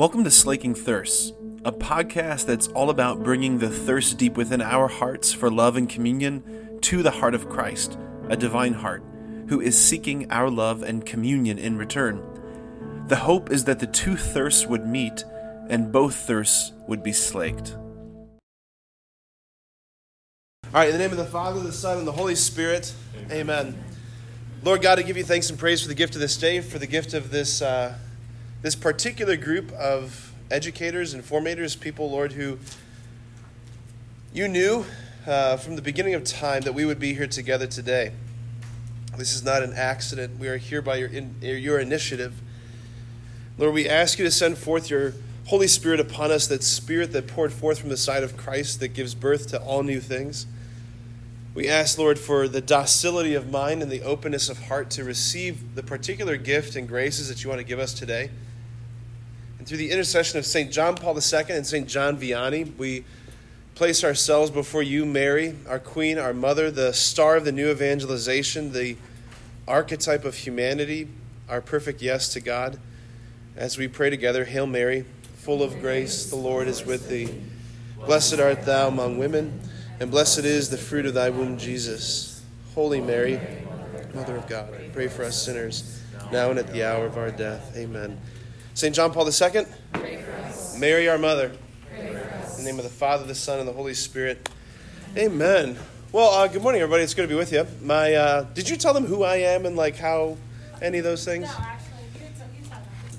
Welcome to Slaking Thirsts, a podcast that's all about bringing the thirst deep within our hearts for love and communion to the heart of Christ, a divine heart, who is seeking our love and communion in return. The hope is that the two thirsts would meet and both thirsts would be slaked. All right, in the name of the Father, the Son, and the Holy Spirit, amen. amen. Lord God, I give you thanks and praise for the gift of this day, for the gift of this, uh, this particular group of educators and formators, people, Lord, who you knew uh, from the beginning of time that we would be here together today. This is not an accident. We are here by your, in, your initiative. Lord, we ask you to send forth your Holy Spirit upon us, that Spirit that poured forth from the side of Christ that gives birth to all new things. We ask, Lord, for the docility of mind and the openness of heart to receive the particular gift and graces that you want to give us today. And through the intercession of St. John Paul II and St. John Vianney, we place ourselves before you, Mary, our Queen, our Mother, the star of the new evangelization, the archetype of humanity, our perfect yes to God. As we pray together, Hail Mary, full of grace, the Lord is with thee. Blessed art thou among women and blessed is the fruit of thy womb, Jesus. Holy Mary, Mother of God, pray for us sinners, now and at the hour of our death. Amen. St. John Paul II, Mary, our Mother. In the name of the Father, the Son, and the Holy Spirit. Amen. Well, uh, good morning, everybody. It's good to be with you. My, uh, did you tell them who I am and like how any of those things?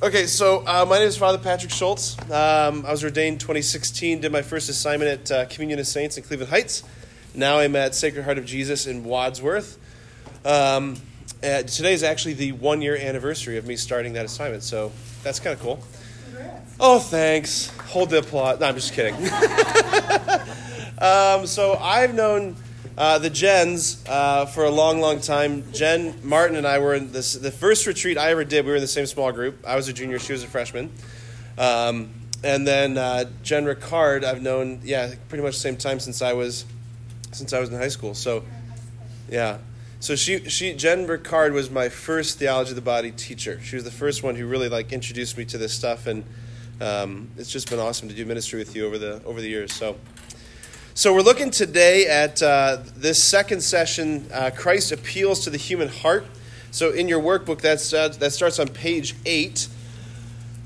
No, Okay, so uh, my name is Father Patrick Schultz. Um, I was ordained 2016, did my first assignment at uh, Communion of Saints in Cleveland Heights. Now I'm at Sacred Heart of Jesus in Wadsworth. Um, today is actually the one year anniversary of me starting that assignment, so that's kind of cool. Oh, thanks. Hold the applause. No, I'm just kidding. um, so I've known uh, the Jens uh, for a long, long time. Jen Martin and I were in this, the first retreat I ever did. We were in the same small group. I was a junior, she was a freshman. Um, and then uh, Jen Ricard, I've known, yeah, pretty much the same time since I was since I was in high school. So, yeah. So she, she, Jen Ricard was my first theology of the body teacher. She was the first one who really like introduced me to this stuff, and um, it's just been awesome to do ministry with you over the over the years. So. So, we're looking today at uh, this second session uh, Christ appeals to the human heart. So, in your workbook, that's, uh, that starts on page 8.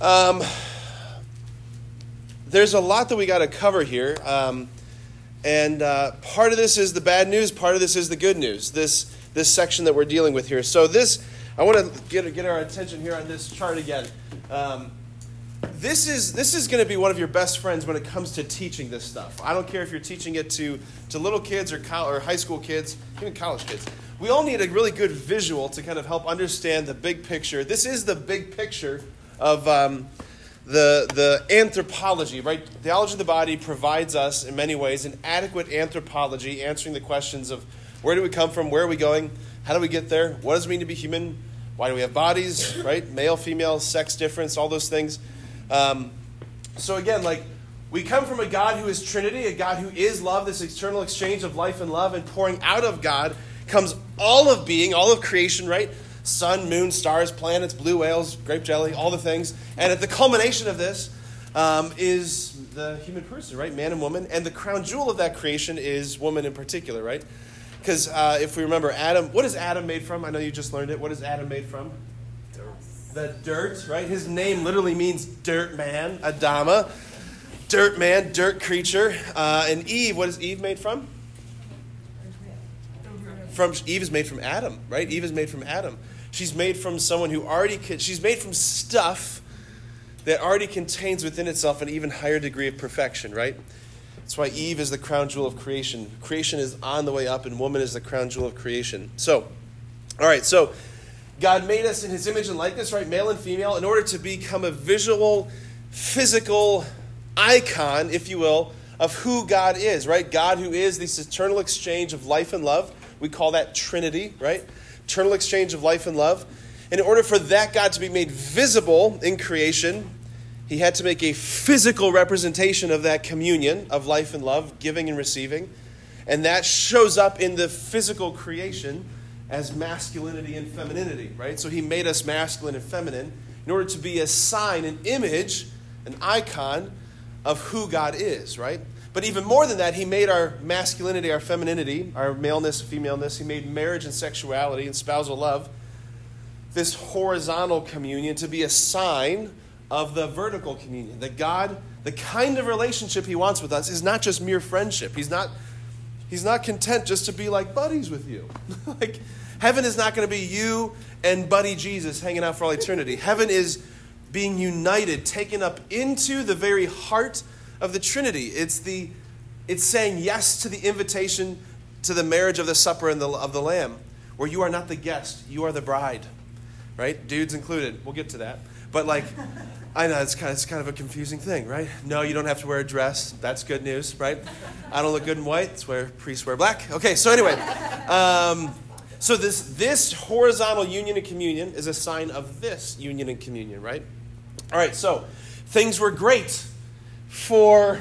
Um, there's a lot that we got to cover here. Um, and uh, part of this is the bad news, part of this is the good news, this, this section that we're dealing with here. So, this, I want to get, get our attention here on this chart again. Um, this is this is going to be one of your best friends when it comes to teaching this stuff. I don't care if you're teaching it to to little kids or or high school kids, even college kids. We all need a really good visual to kind of help understand the big picture. This is the big picture of um, the the anthropology, right? Theology of the body provides us in many ways an adequate anthropology, answering the questions of where do we come from, where are we going, how do we get there, what does it mean to be human, why do we have bodies, right? Male, female, sex difference, all those things. Um, so again, like we come from a God who is Trinity, a God who is love, this eternal exchange of life and love, and pouring out of God comes all of being, all of creation, right? Sun, moon, stars, planets, blue whales, grape jelly, all the things. And at the culmination of this um, is the human person, right? Man and woman. And the crown jewel of that creation is woman in particular, right? Because uh, if we remember Adam, what is Adam made from? I know you just learned it. What is Adam made from? the dirt, right? His name literally means dirt man, Adama. Dirt man, dirt creature. Uh, and Eve, what is Eve made from? From Eve is made from Adam, right? Eve is made from Adam. She's made from someone who already she's made from stuff that already contains within itself an even higher degree of perfection, right? That's why Eve is the crown jewel of creation. Creation is on the way up, and woman is the crown jewel of creation. So, all right, so God made us in his image and likeness, right? Male and female, in order to become a visual, physical icon, if you will, of who God is, right? God who is this eternal exchange of life and love. We call that Trinity, right? Eternal exchange of life and love. And in order for that God to be made visible in creation, he had to make a physical representation of that communion of life and love, giving and receiving. And that shows up in the physical creation as masculinity and femininity, right? So he made us masculine and feminine in order to be a sign, an image, an icon of who God is, right? But even more than that, he made our masculinity, our femininity, our maleness, femaleness, he made marriage and sexuality and spousal love, this horizontal communion to be a sign of the vertical communion. That God, the kind of relationship he wants with us, is not just mere friendship. He's not, he's not content just to be like buddies with you. like, heaven is not going to be you and buddy Jesus hanging out for all eternity. Heaven is being united, taken up into the very heart of the Trinity. It's, the, it's saying yes to the invitation to the marriage of the supper and the, of the Lamb, where you are not the guest, you are the bride. Right? Dudes included. We'll get to that. But like, I know it's kind, of, it's kind of a confusing thing, right? No, you don't have to wear a dress. That's good news, right? I don't look good in white. It's where priests wear black. Okay, so anyway, um, so this this horizontal union and communion is a sign of this union and communion, right? All right, so things were great for.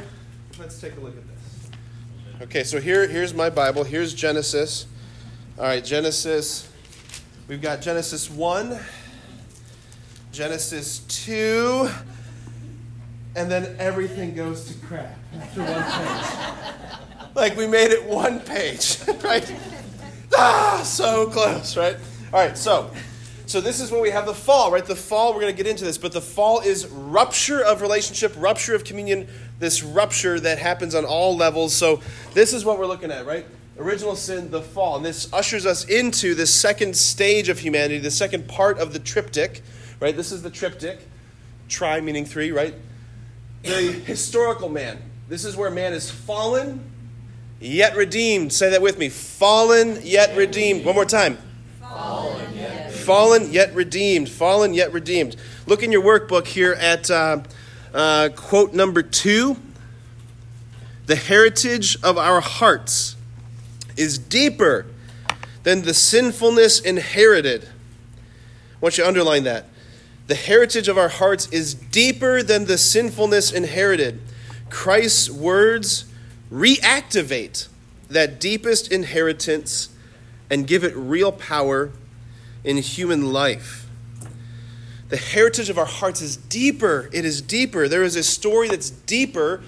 Let's take a look at this. Okay, so here, here's my Bible. Here's Genesis. All right, Genesis. We've got Genesis 1, Genesis 2, and then everything goes to crap after one page. like we made it one page, right? Ah, so close, right? All right, so so this is when we have the fall, right? The fall, we're going to get into this, but the fall is rupture of relationship, rupture of communion, this rupture that happens on all levels. So this is what we're looking at, right? Original sin, the fall. And this ushers us into the second stage of humanity, the second part of the triptych, right? This is the triptych, tri meaning three, right? The historical man. This is where man is fallen, yet redeemed. Say that with me. Fallen, yet redeemed. One more time. Fallen, yet fallen yet redeemed. Fallen yet redeemed. Look in your workbook here at uh, uh, quote number two. The heritage of our hearts is deeper than the sinfulness inherited. I want you to underline that. The heritage of our hearts is deeper than the sinfulness inherited. Christ's words reactivate that deepest inheritance and give it real power in human life. The heritage of our hearts is deeper. It is deeper. There is a story that's deeper.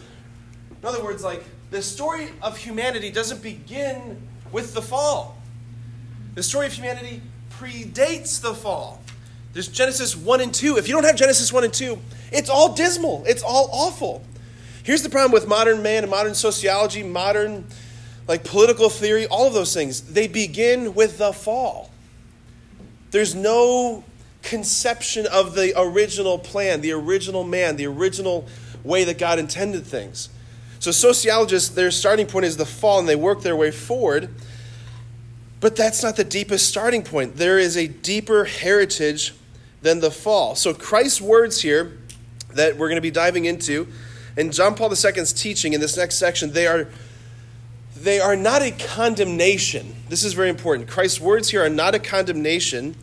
In other words, like the story of humanity doesn't begin with the fall. The story of humanity predates the fall. There's Genesis 1 and 2. If you don't have Genesis 1 and 2, it's all dismal, it's all awful. Here's the problem with modern man and modern sociology, modern like political theory, all of those things. They begin with the fall. There's no conception of the original plan, the original man, the original way that God intended things. So, sociologists, their starting point is the fall, and they work their way forward. But that's not the deepest starting point. There is a deeper heritage than the fall. So, Christ's words here that we're going to be diving into, and John Paul II's teaching in this next section, they are they are not a condemnation. This is very important. Christ's words here are not a condemnation,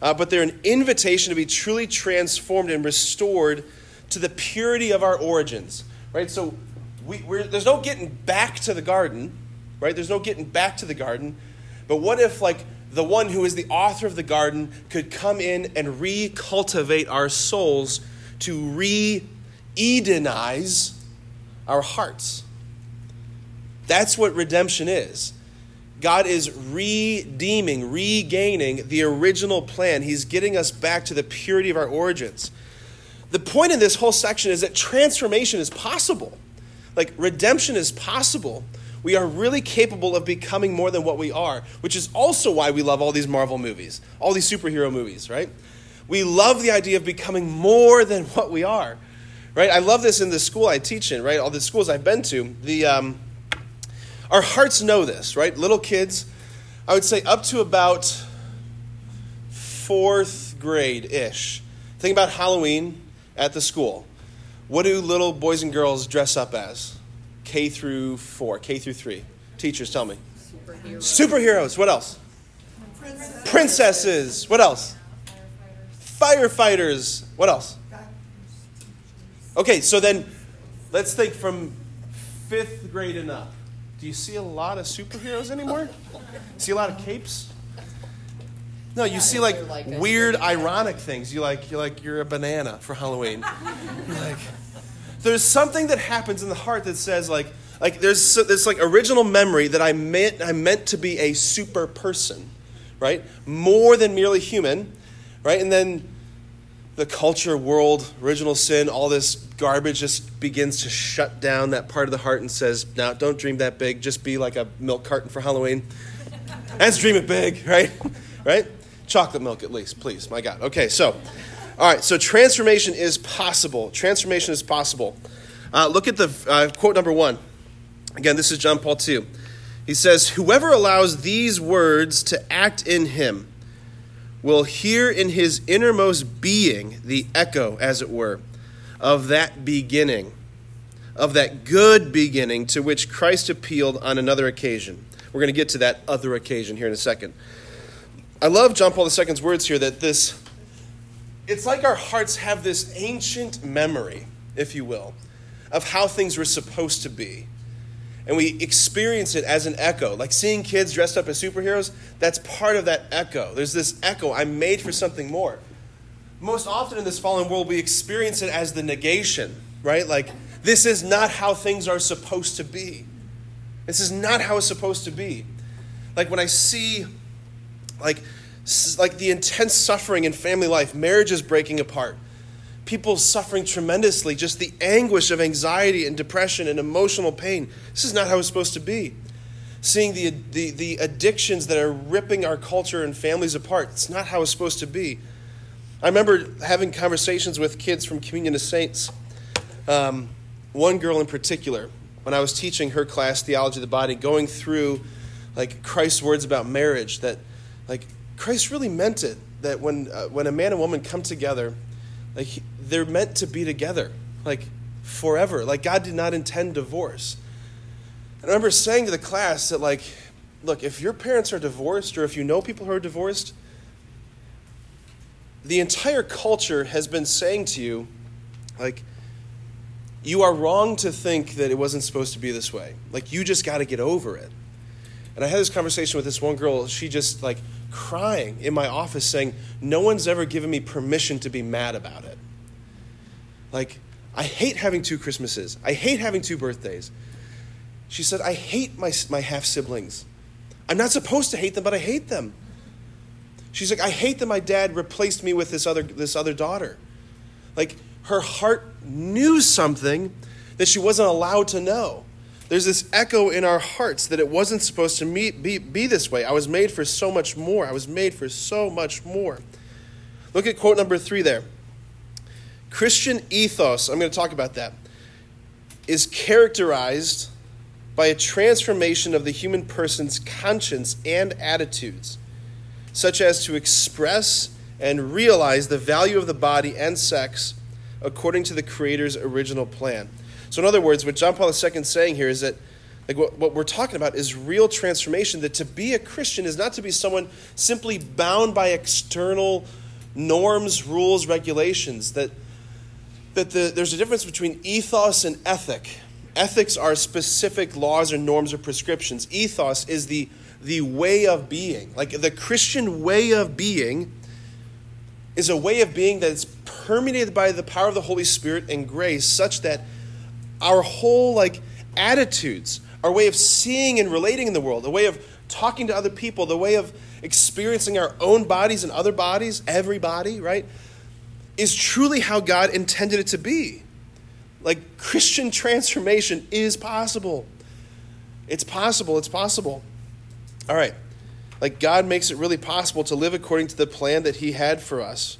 uh, but they're an invitation to be truly transformed and restored to the purity of our origins. Right? So we, there's no getting back to the garden, right? There's no getting back to the garden. But what if, like, the one who is the author of the garden could come in and recultivate our souls to re Edenize our hearts? That's what redemption is. God is redeeming, regaining the original plan. He's getting us back to the purity of our origins. The point in this whole section is that transformation is possible. Like redemption is possible. We are really capable of becoming more than what we are, which is also why we love all these Marvel movies, all these superhero movies, right? We love the idea of becoming more than what we are, right? I love this in the school I teach in, right? All the schools I've been to. The, um, our hearts know this, right? Little kids, I would say up to about fourth grade ish. Think about Halloween at the school. What do little boys and girls dress up as? K through four, K through three. Teachers, tell me. Superheroes. Superheroes. What else? Princesses. Princesses. What else? Firefighters. Firefighters. What else? Okay, so then let's think from fifth grade and up. Do you see a lot of superheroes anymore? see a lot of capes? No, you yeah, see like, like weird, ironic things. You like you're like you're a banana for Halloween. You're like, there's something that happens in the heart that says like like there's this like original memory that I meant I meant to be a super person, right? More than merely human, right? And then the culture, world, original sin, all this garbage just begins to shut down that part of the heart and says, "Now, don't dream that big. Just be like a milk carton for Halloween. Let's dream it big, right? Right? Chocolate milk, at least, please. My God. Okay, so, all right. So transformation is possible. Transformation is possible. Uh, look at the uh, quote number one. Again, this is John Paul II. He says, Whoever allows these words to act in him will hear in his innermost being the echo, as it were, of that beginning, of that good beginning to which Christ appealed on another occasion. We're going to get to that other occasion here in a second. I love John Paul II's words here that this, it's like our hearts have this ancient memory, if you will, of how things were supposed to be and we experience it as an echo. Like seeing kids dressed up as superheroes, that's part of that echo. There's this echo. I'm made for something more. Most often in this fallen world, we experience it as the negation, right? Like, this is not how things are supposed to be. This is not how it's supposed to be. Like, when I see, like, like the intense suffering in family life, marriages breaking apart, people suffering tremendously, just the anguish of anxiety and depression and emotional pain. This is not how it's supposed to be. Seeing the, the, the addictions that are ripping our culture and families apart, it's not how it's supposed to be. I remember having conversations with kids from Communion of Saints. Um, one girl in particular, when I was teaching her class, Theology of the Body, going through like Christ's words about marriage, that like Christ really meant it. That when, uh, when a man and woman come together, like they're meant to be together, like forever. Like God did not intend divorce. And I remember saying to the class that, like, look, if your parents are divorced or if you know people who are divorced, the entire culture has been saying to you, like, you are wrong to think that it wasn't supposed to be this way. Like, you just got to get over it. And I had this conversation with this one girl. She just, like, crying in my office saying, No one's ever given me permission to be mad about it. Like, I hate having two Christmases. I hate having two birthdays. She said, I hate my, my half siblings. I'm not supposed to hate them, but I hate them. She's like, I hate that my dad replaced me with this other, this other daughter. Like, her heart knew something that she wasn't allowed to know. There's this echo in our hearts that it wasn't supposed to meet, be, be this way. I was made for so much more. I was made for so much more. Look at quote number three there. Christian ethos, I'm going to talk about that, is characterized by a transformation of the human person's conscience and attitudes, such as to express and realize the value of the body and sex according to the Creator's original plan. So, in other words, what John Paul II is saying here is that like what, what we're talking about is real transformation. That to be a Christian is not to be someone simply bound by external norms, rules, regulations. That that the, there's a difference between ethos and ethic. Ethics are specific laws or norms or prescriptions. Ethos is the the way of being. Like the Christian way of being is a way of being that is permeated by the power of the Holy Spirit and grace, such that our whole like attitudes, our way of seeing and relating in the world, the way of talking to other people, the way of experiencing our own bodies and other bodies, every body, right, is truly how God intended it to be. Like Christian transformation is possible. It's possible. It's possible. All right. Like God makes it really possible to live according to the plan that He had for us.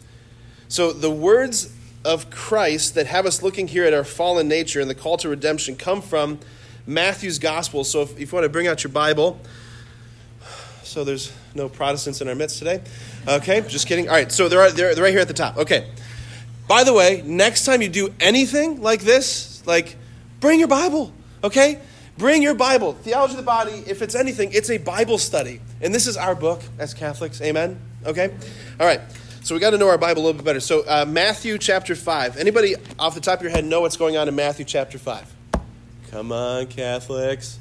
So the words of Christ that have us looking here at our fallen nature and the call to redemption come from Matthew's gospel. So if, if you want to bring out your Bible, so there's no Protestants in our midst today. Okay, just kidding. All right, so they're, they're, they're right here at the top. Okay. By the way, next time you do anything like this, like bring your Bible, okay? Bring your Bible. Theology of the Body, if it's anything, it's a Bible study. And this is our book as Catholics. Amen? Okay? All right. So we got to know our Bible a little bit better. So uh, Matthew chapter 5. Anybody off the top of your head know what's going on in Matthew chapter 5? Come on, Catholics.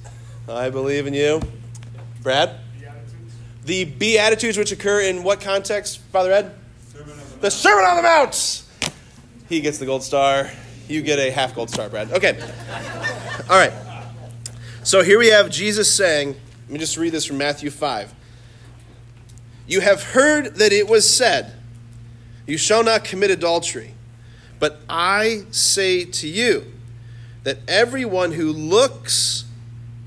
I believe in you. Brad? Beatitudes. The Beatitudes, which occur in what context, Father Ed? Sermon the Sermon on the Mount. He gets the gold star. You get a half gold star, Brad. Okay. All right. So here we have Jesus saying, let me just read this from Matthew 5. You have heard that it was said, You shall not commit adultery. But I say to you that everyone who looks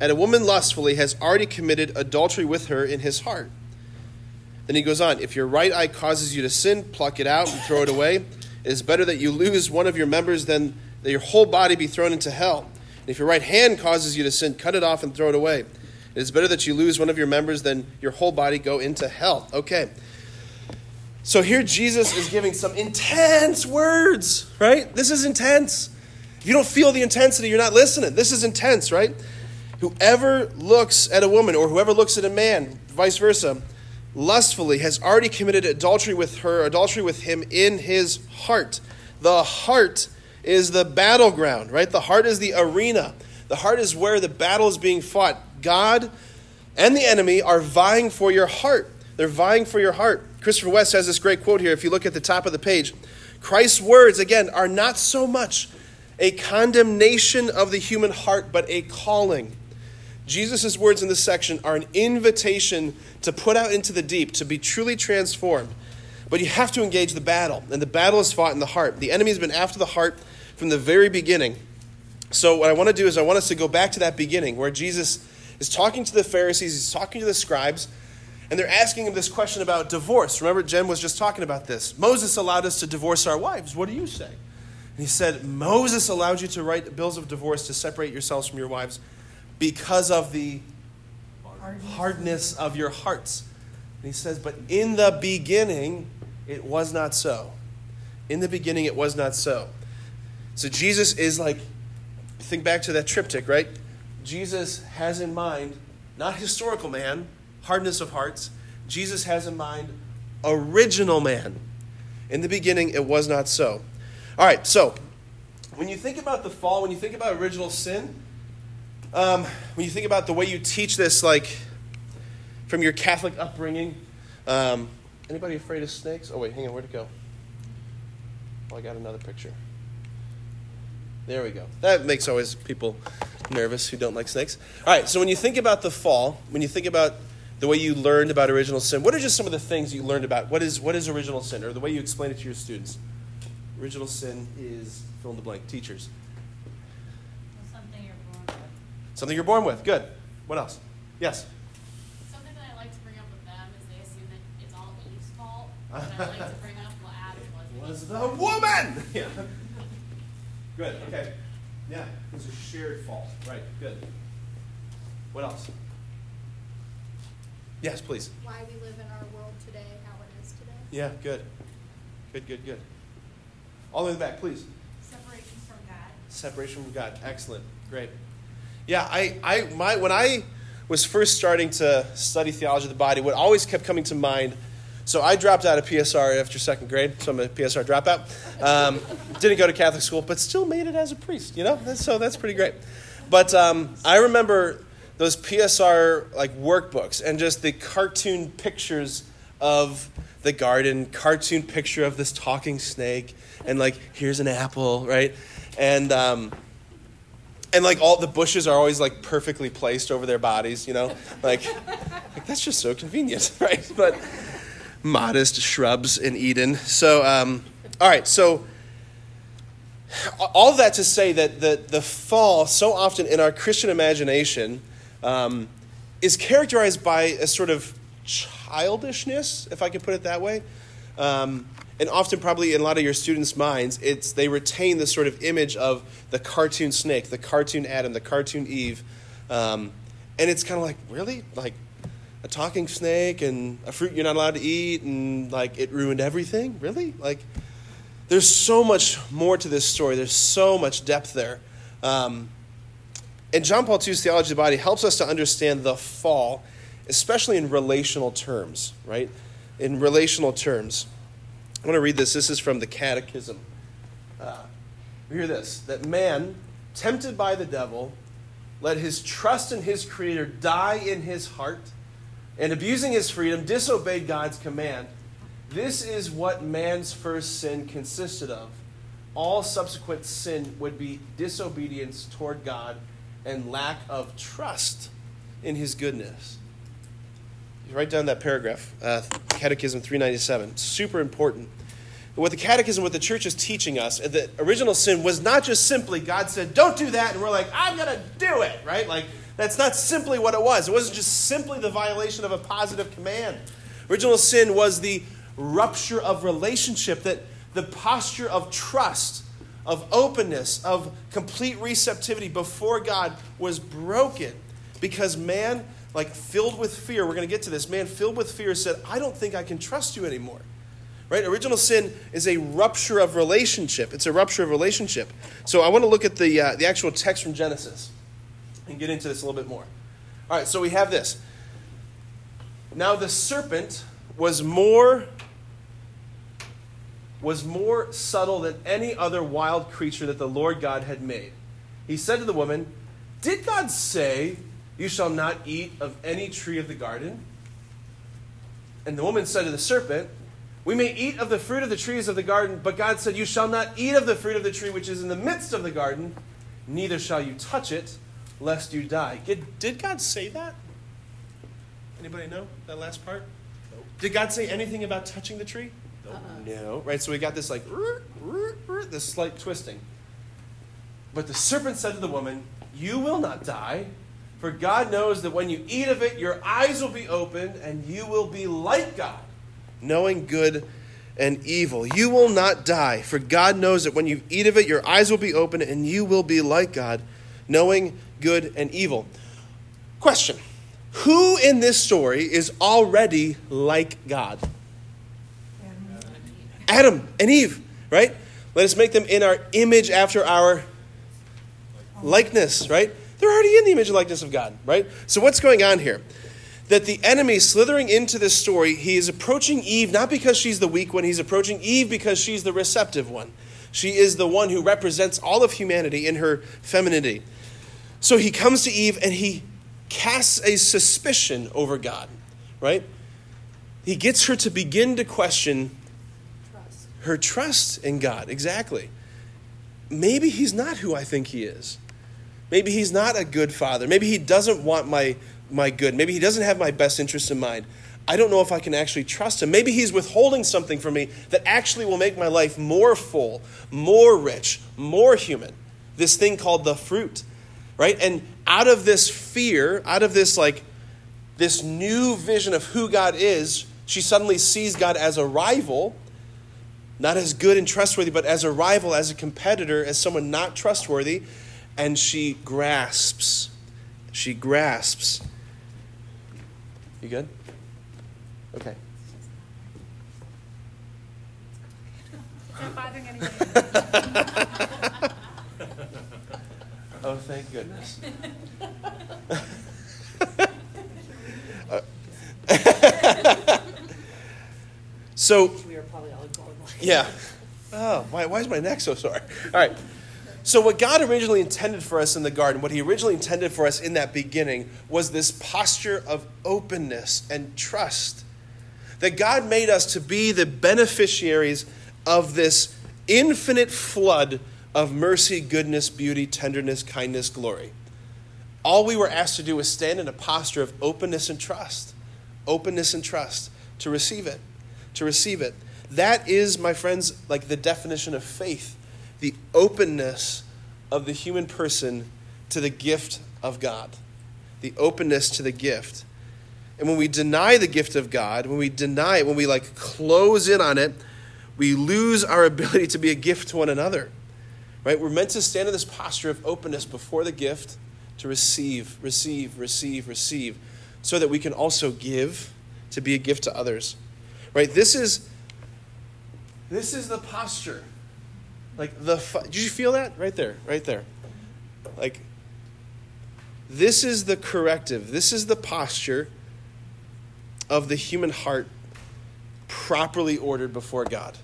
at a woman lustfully has already committed adultery with her in his heart. Then he goes on If your right eye causes you to sin, pluck it out and throw it away. It is better that you lose one of your members than that your whole body be thrown into hell. And if your right hand causes you to sin, cut it off and throw it away. It is better that you lose one of your members than your whole body go into hell. Okay. So here Jesus is giving some intense words, right? This is intense. If you don't feel the intensity, you're not listening. This is intense, right? Whoever looks at a woman or whoever looks at a man, vice versa, lustfully has already committed adultery with her, adultery with him in his heart. The heart is the battleground, right? The heart is the arena. The heart is where the battle is being fought. God and the enemy are vying for your heart. They're vying for your heart. Christopher West has this great quote here. If you look at the top of the page, Christ's words, again, are not so much a condemnation of the human heart, but a calling. Jesus' words in this section are an invitation to put out into the deep, to be truly transformed. But you have to engage the battle, and the battle is fought in the heart. The enemy has been after the heart from the very beginning. So, what I want to do is, I want us to go back to that beginning where Jesus is talking to the Pharisees, he's talking to the scribes, and they're asking him this question about divorce. Remember, Jen was just talking about this. Moses allowed us to divorce our wives. What do you say? And he said, Moses allowed you to write bills of divorce to separate yourselves from your wives because of the hardness, hardness of your hearts. And he says, But in the beginning, it was not so. In the beginning, it was not so. So Jesus is like, think back to that triptych, right? Jesus has in mind not historical man, hardness of hearts. Jesus has in mind original man. In the beginning, it was not so. All right, so when you think about the fall, when you think about original sin, um, when you think about the way you teach this, like from your Catholic upbringing, um, anybody afraid of snakes? Oh, wait, hang on, where'd it go? Oh, I got another picture. There we go. That makes always people nervous who don't like snakes. All right, so when you think about the fall, when you think about the way you learned about original sin. What are just some of the things you learned about? What is, what is original sin, or the way you explain it to your students? Original sin is fill in the blank. Teachers. something you're born with. Something you're born with. Good. What else? Yes. Something that I like to bring up with them is they assume that it's all Eve's fault. What I like to bring up, well, Adam was. Was the woman? Yeah. Good. Okay. Yeah. It was a shared fault. Right. Good. What else? Yes, please. why we live in our world today, how it is today. Yeah, good. Good, good, good. All the way in the back, please. Separation from God. Separation from God. Excellent. Great. Yeah, I, I, my, when I was first starting to study theology of the body, what always kept coming to mind. So I dropped out of PSR after second grade, so I'm a PSR dropout. Um, didn't go to Catholic school, but still made it as a priest. You know, that's, so that's pretty great. But um, I remember those PSR like workbooks and just the cartoon pictures of the garden, cartoon picture of this talking snake, and like here's an apple, right? And um, and like all the bushes are always like perfectly placed over their bodies, you know, like, like that's just so convenient, right? But modest shrubs in Eden. So, um, all right, so all that to say that the, the fall, so often in our Christian imagination, um, is characterized by a sort of childishness, if I could put it that way. Um, and often, probably in a lot of your students' minds, it's they retain this sort of image of the cartoon snake, the cartoon Adam, the cartoon Eve, um, and it's kind of like, really, like a talking snake and a fruit you're not allowed to eat, and like it ruined everything, really, like. There's so much more to this story. There's so much depth there. Um, and John Paul II's theology of the body helps us to understand the fall, especially in relational terms, right? In relational terms. I want to read this. This is from the Catechism. Uh, hear this that man, tempted by the devil, let his trust in his Creator die in his heart, and abusing his freedom, disobeyed God's command. This is what man's first sin consisted of all subsequent sin would be disobedience toward God and lack of trust in His goodness. You write down that paragraph, uh, Catechism 397. Super important. What the Catechism, what the church is teaching us, the original sin was not just simply God said, don't do that, and we're like, I'm going to do it, right? Like, that's not simply what it was. It wasn't just simply the violation of a positive command. Original sin was the rupture of relationship, that the posture of trust, of openness, of complete receptivity before God was broken because man, like filled with fear, we're going to get to this, man filled with fear said, I don't think I can trust you anymore. Right? Original sin is a rupture of relationship. It's a rupture of relationship. So I want to look at the, uh, the actual text from Genesis and get into this a little bit more. All right, so we have this. Now the serpent was more was more subtle than any other wild creature that the Lord God had made. He said to the woman, Did God say, You shall not eat of any tree of the garden? And the woman said to the serpent, We may eat of the fruit of the trees of the garden, but God said, You shall not eat of the fruit of the tree which is in the midst of the garden, neither shall you touch it, lest you die. Did God say that? Anybody know that last part? Did God say anything about touching the tree? Uh-huh. No. Right? So we got this like, this slight twisting. But the serpent said to the woman, You will not die, for God knows that when you eat of it, your eyes will be opened, and you will be like God, knowing good and evil. You will not die, for God knows that when you eat of it, your eyes will be opened, and you will be like God, knowing good and evil. Question Who in this story is already like God? Adam and Eve, right? Let us make them in our image after our likeness, right? They're already in the image and likeness of God, right? So what's going on here? That the enemy slithering into this story, he is approaching Eve not because she's the weak one, he's approaching Eve because she's the receptive one. She is the one who represents all of humanity in her femininity. So he comes to Eve and he casts a suspicion over God, right? He gets her to begin to question. Her trust in God. Exactly. Maybe he's not who I think he is. Maybe he's not a good father. Maybe he doesn't want my, my good. Maybe he doesn't have my best interest in mind. I don't know if I can actually trust him. Maybe he's withholding something from me that actually will make my life more full, more rich, more human. This thing called the fruit, right? And out of this fear, out of this like this new vision of who God is, she suddenly sees God as a rival not as good and trustworthy, but as a rival, as a competitor, as someone not trustworthy. And she grasps. She grasps. You good? Okay. Not bothering anyone. Oh, thank goodness. Uh, so, Yeah. Oh, why, why is my neck so sore? All right. So, what God originally intended for us in the garden, what He originally intended for us in that beginning, was this posture of openness and trust. That God made us to be the beneficiaries of this infinite flood of mercy, goodness, beauty, tenderness, kindness, glory. All we were asked to do was stand in a posture of openness and trust. Openness and trust to receive it. To receive it. That is, my friends, like the definition of faith the openness of the human person to the gift of God. The openness to the gift. And when we deny the gift of God, when we deny it, when we like close in on it, we lose our ability to be a gift to one another. Right? We're meant to stand in this posture of openness before the gift to receive, receive, receive, receive, so that we can also give to be a gift to others. Right? This is this is the posture. Like the did you feel that right there, right there? Like this is the corrective. This is the posture of the human heart properly ordered before God.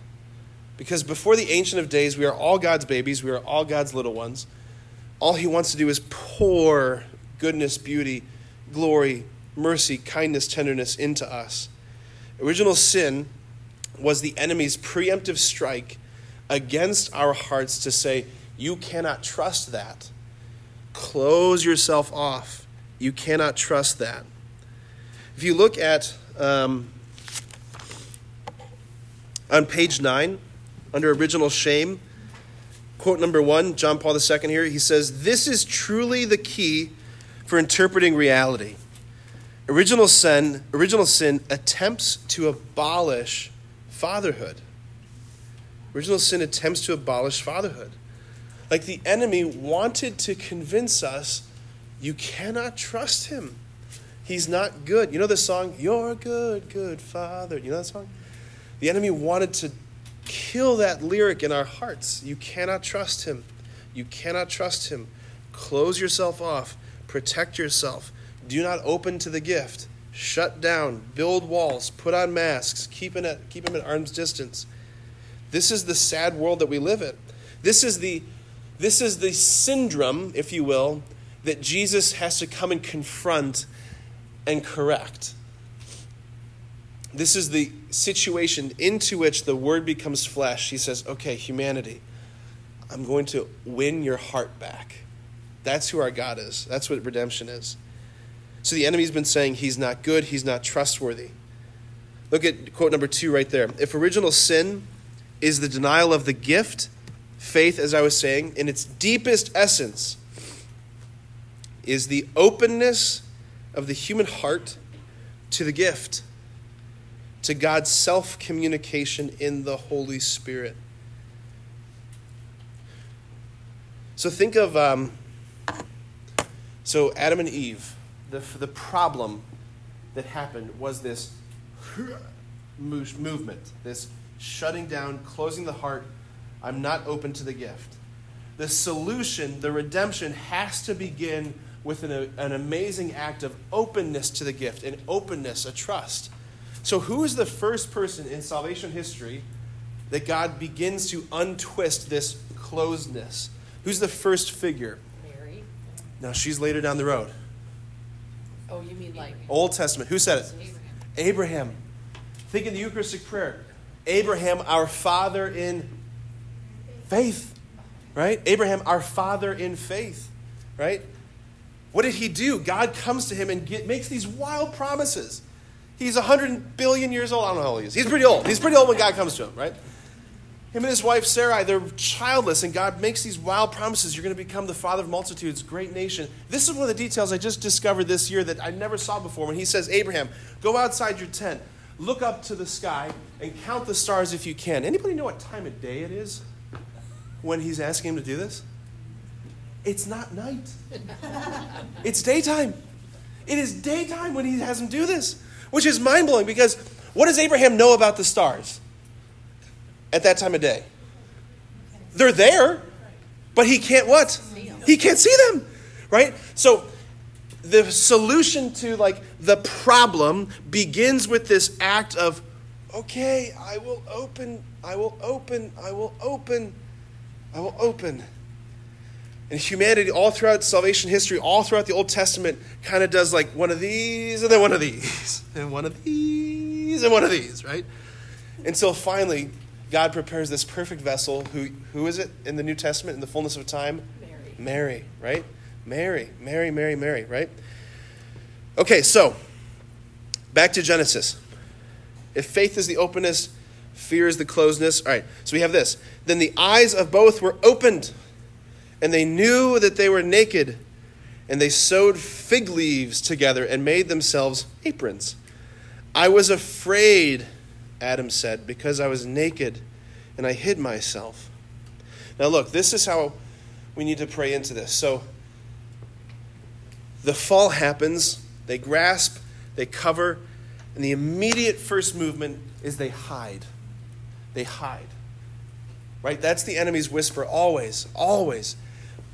Because before the Ancient of Days, we are all God's babies, we are all God's little ones. All He wants to do is pour goodness, beauty, glory, mercy, kindness, tenderness into us. Original sin was the enemy's preemptive strike against our hearts to say, You cannot trust that. Close yourself off. You cannot trust that. If you look at um, on page 9, under original shame, quote number one, John Paul II here, he says, This is truly the key for interpreting reality. Original sin, original sin attempts to abolish fatherhood. Original sin attempts to abolish fatherhood. Like the enemy wanted to convince us you cannot trust him. He's not good. You know the song, You're a good, good father? You know that song? The enemy wanted to kill that lyric in our hearts. You cannot trust him. You cannot trust him. Close yourself off. Protect yourself. Do not open to the gift. Shut down. Build walls. Put on masks. Keep, in keep them at arm's distance. This is the sad world that we live in. This is the, this is the syndrome, if you will, that Jesus has to come and confront and correct. This is the situation into which the Word becomes flesh. He says, Okay, humanity, I'm going to win your heart back. That's who our God is. That's what redemption is. So the enemy's been saying he's not good, he's not trustworthy. Look at quote number two right there. If original sin is the denial of the gift, faith, as I was saying, in its deepest essence, is the openness of the human heart to the gift, to God's self communication in the Holy Spirit. So think of, um, so Adam and Eve the, the problem that happened was this movement, this shutting down, closing the heart. I'm not open to the gift. The solution, the redemption, has to begin with an, an amazing act of openness to the gift, an openness, a trust. So, who is the first person in salvation history that God begins to untwist this closedness? Who's the first figure? Mary. Now, she's later down the road. Oh, you mean like Old Testament. Who said it? Abraham. Think in the Eucharistic prayer. Abraham, our father in faith. Right? Abraham, our father in faith. Right? What did he do? God comes to him and get, makes these wild promises. He's 100 billion years old. I don't know how old he is. He's pretty old. He's pretty old when God comes to him, right? Him and his wife Sarai, they're childless, and God makes these wild promises. You're going to become the father of multitudes, great nation. This is one of the details I just discovered this year that I never saw before when he says, Abraham, go outside your tent, look up to the sky, and count the stars if you can. Anybody know what time of day it is when he's asking him to do this? It's not night, it's daytime. It is daytime when he has him do this, which is mind blowing because what does Abraham know about the stars? At that time of day. They're there, but he can't what? He can't see them, right? So the solution to like the problem begins with this act of okay, I will open, I will open, I will open, I will open. And humanity, all throughout salvation history, all throughout the Old Testament, kind of does like one of these and then one of these, and one of these and one of these, right? Until finally, God prepares this perfect vessel. Who, who is it in the New Testament in the fullness of time? Mary. Mary, right? Mary, Mary, Mary, Mary, right? Okay, so back to Genesis. If faith is the openness, fear is the closeness. All right, so we have this. Then the eyes of both were opened, and they knew that they were naked, and they sewed fig leaves together and made themselves aprons. I was afraid Adam said, because I was naked and I hid myself. Now, look, this is how we need to pray into this. So, the fall happens, they grasp, they cover, and the immediate first movement is they hide. They hide. Right? That's the enemy's whisper always, always.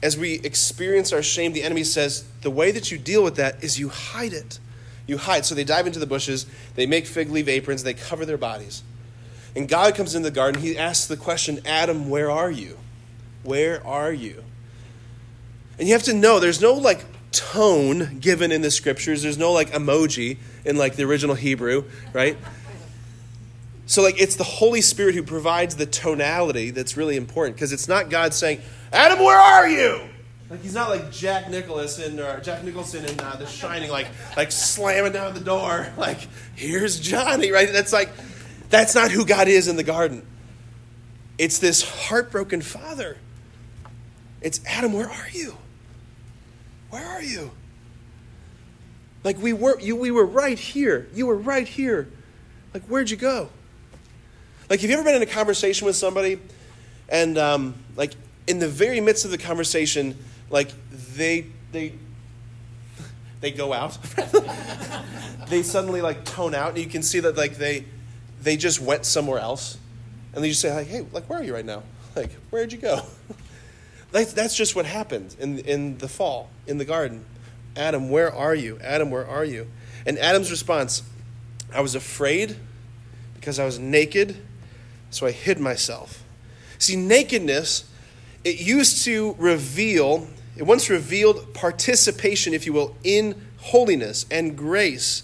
As we experience our shame, the enemy says, the way that you deal with that is you hide it you hide. So they dive into the bushes, they make fig leaf aprons, they cover their bodies. And God comes into the garden. He asks the question, Adam, where are you? Where are you? And you have to know there's no like tone given in the scriptures. There's no like emoji in like the original Hebrew, right? So, like, it's the Holy Spirit who provides the tonality that's really important because it's not God saying, Adam, where are you? Like, he's not like Jack Nicholson or Jack Nicholson in uh, The Shining, like, like slamming down the door, like, here's Johnny, right? That's like, that's not who God is in the garden. It's this heartbroken father. It's Adam, where are you? Where are you? Like we were you we were right here. You were right here. Like where'd you go? Like have you ever been in a conversation with somebody and um, like in the very midst of the conversation, like they they they go out. they suddenly like tone out and you can see that like they they just went somewhere else. And they just say like, "Hey, like where are you right now? Like where'd you go?" That's, that's just what happened in, in the fall, in the garden. Adam, where are you? Adam, where are you? And Adam's response I was afraid because I was naked, so I hid myself. See, nakedness, it used to reveal, it once revealed participation, if you will, in holiness and grace.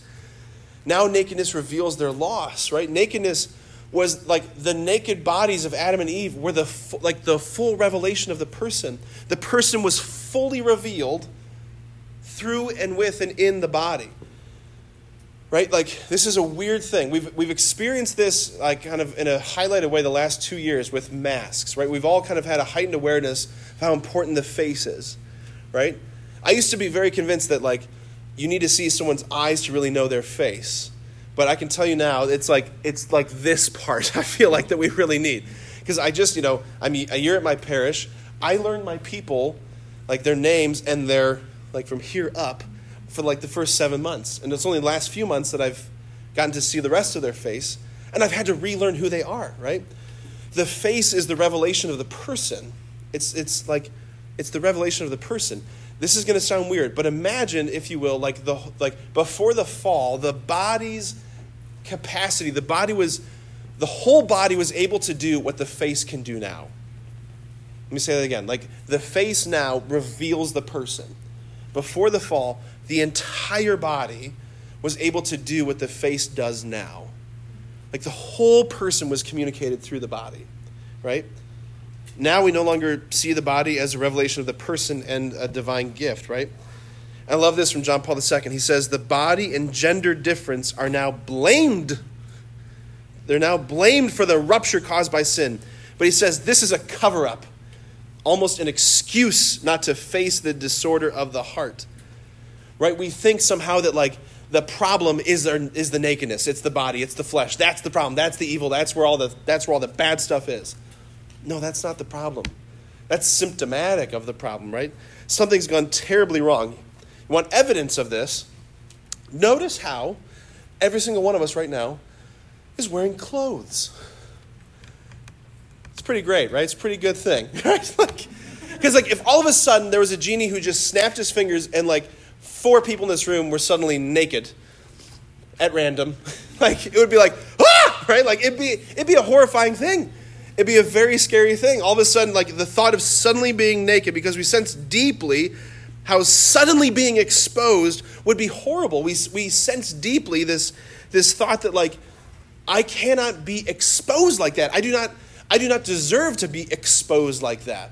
Now, nakedness reveals their loss, right? Nakedness was like the naked bodies of Adam and Eve were the like the full revelation of the person. The person was fully revealed through and with and in the body. Right? Like this is a weird thing. We've we've experienced this like kind of in a highlighted way the last 2 years with masks, right? We've all kind of had a heightened awareness of how important the face is. Right? I used to be very convinced that like you need to see someone's eyes to really know their face but I can tell you now, it's like it's like this part. I feel like that we really need because I just you know I'm a year at my parish. I learned my people, like their names and their like from here up, for like the first seven months, and it's only the last few months that I've gotten to see the rest of their face, and I've had to relearn who they are. Right, the face is the revelation of the person. It's it's like it's the revelation of the person. This is going to sound weird, but imagine, if you will, like the like before the fall, the body's capacity. The body was, the whole body was able to do what the face can do now. Let me say that again. Like the face now reveals the person. Before the fall, the entire body was able to do what the face does now. Like the whole person was communicated through the body, right? Now we no longer see the body as a revelation of the person and a divine gift, right? I love this from John Paul II. He says, The body and gender difference are now blamed. They're now blamed for the rupture caused by sin. But he says this is a cover up, almost an excuse not to face the disorder of the heart. Right? We think somehow that, like, the problem is, the nakedness. It's the body. It's the flesh. That's the problem. That's the evil. That's where all the, that's where all the bad stuff is. No, that's not the problem. That's symptomatic of the problem, right? Something's gone terribly wrong. You want evidence of this? Notice how every single one of us right now is wearing clothes. It's pretty great, right? It's a pretty good thing, right? Because like, like if all of a sudden there was a genie who just snapped his fingers and like four people in this room were suddenly naked at random, like it would be like ah, right? Like it'd be it'd be a horrifying thing. It'd be a very scary thing. All of a sudden, like the thought of suddenly being naked, because we sense deeply how suddenly being exposed would be horrible. We, we sense deeply this, this thought that, like, I cannot be exposed like that. I do, not, I do not deserve to be exposed like that.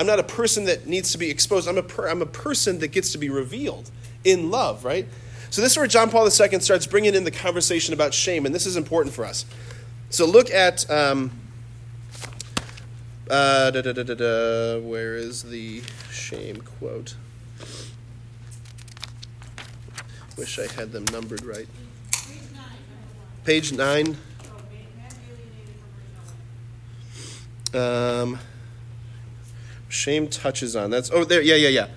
I'm not a person that needs to be exposed. I'm a, per, I'm a person that gets to be revealed in love, right? So, this is where John Paul II starts bringing in the conversation about shame, and this is important for us. So, look at. Um, uh, da, da, da, where is the shame quote? Wish I had them numbered right. Page nine. Um, shame touches on that's oh there yeah yeah yeah.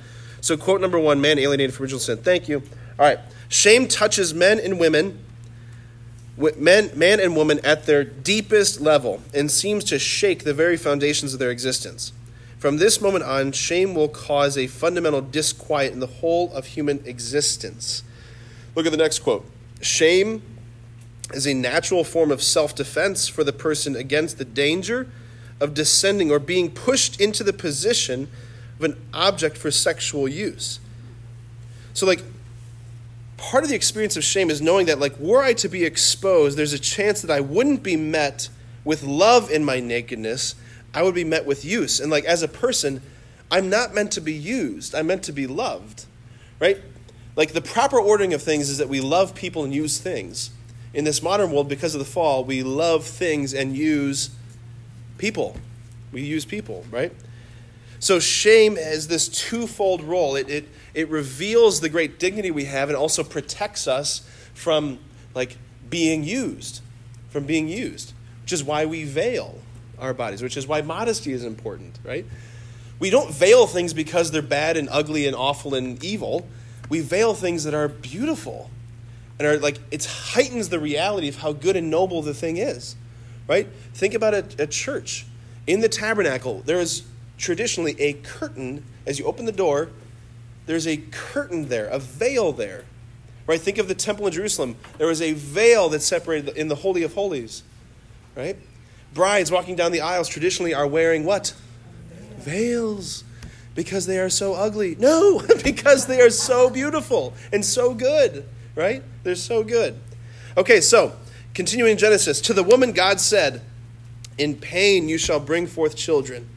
So quote number one: Man alienated from original sin. Thank you. All right. Shame touches men and women, men, man and woman at their deepest level, and seems to shake the very foundations of their existence. From this moment on, shame will cause a fundamental disquiet in the whole of human existence. Look at the next quote Shame is a natural form of self defense for the person against the danger of descending or being pushed into the position of an object for sexual use. So, like, part of the experience of shame is knowing that, like, were I to be exposed, there's a chance that I wouldn't be met with love in my nakedness. I would be met with use. And, like, as a person, I'm not meant to be used, I'm meant to be loved, right? Like, the proper ordering of things is that we love people and use things. In this modern world, because of the fall, we love things and use people. We use people, right? So shame has this twofold role. It, it, it reveals the great dignity we have and also protects us from like being used, from being used, which is why we veil our bodies, which is why modesty is important, right? We don't veil things because they're bad and ugly and awful and evil. We veil things that are beautiful and are like it heightens the reality of how good and noble the thing is, right? Think about a, a church. In the tabernacle, there is traditionally a curtain. As you open the door there's a curtain there a veil there right? Think of the temple in jerusalem. There was a veil that separated in the holy of holies right? Brides walking down the aisles traditionally are wearing what? Veils. Because they are so ugly. No because they are so beautiful and so good right? They're so good. Okay so continuing genesis to the woman god said in pain you shall bring forth children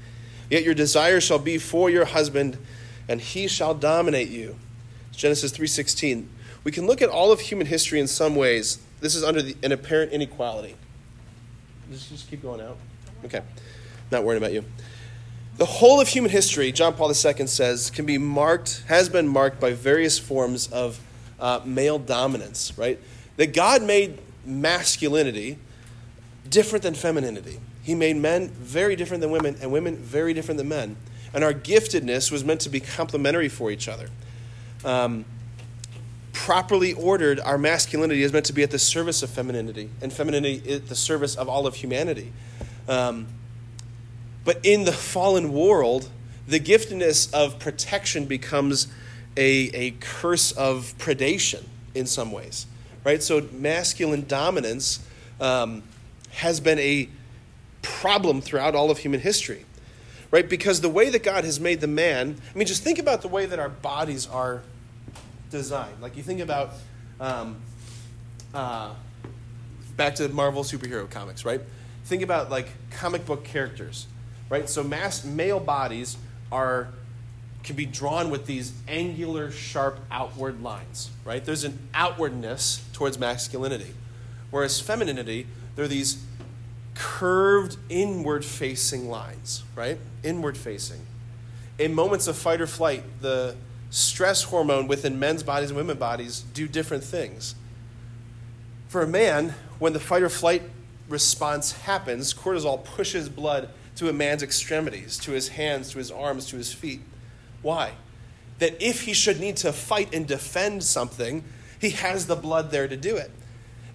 Yet your desire shall be for your husband, and he shall dominate you. Genesis 3:16. We can look at all of human history in some ways. This is under the, an apparent inequality. Just, just keep going out. Okay. Not worrying about you. The whole of human history, John Paul II says, can be marked, has been marked by various forms of uh, male dominance, right? That God made masculinity different than femininity. He made men very different than women and women very different than men. And our giftedness was meant to be complementary for each other. Um, properly ordered, our masculinity is meant to be at the service of femininity, and femininity at the service of all of humanity. Um, but in the fallen world, the giftedness of protection becomes a, a curse of predation in some ways, right? So masculine dominance um, has been a problem throughout all of human history, right? Because the way that God has made the man, I mean, just think about the way that our bodies are designed. Like you think about, um, uh, back to Marvel superhero comics, right? Think about like comic book characters, right? So mass male bodies are can be drawn with these angular, sharp outward lines, right? There's an outwardness towards masculinity, whereas femininity, there are these curved inward facing lines, right? Inward facing. In moments of fight or flight, the stress hormone within men's bodies and women's bodies do different things. For a man, when the fight or flight response happens, cortisol pushes blood to a man's extremities, to his hands, to his arms, to his feet. Why? That if he should need to fight and defend something, he has the blood there to do it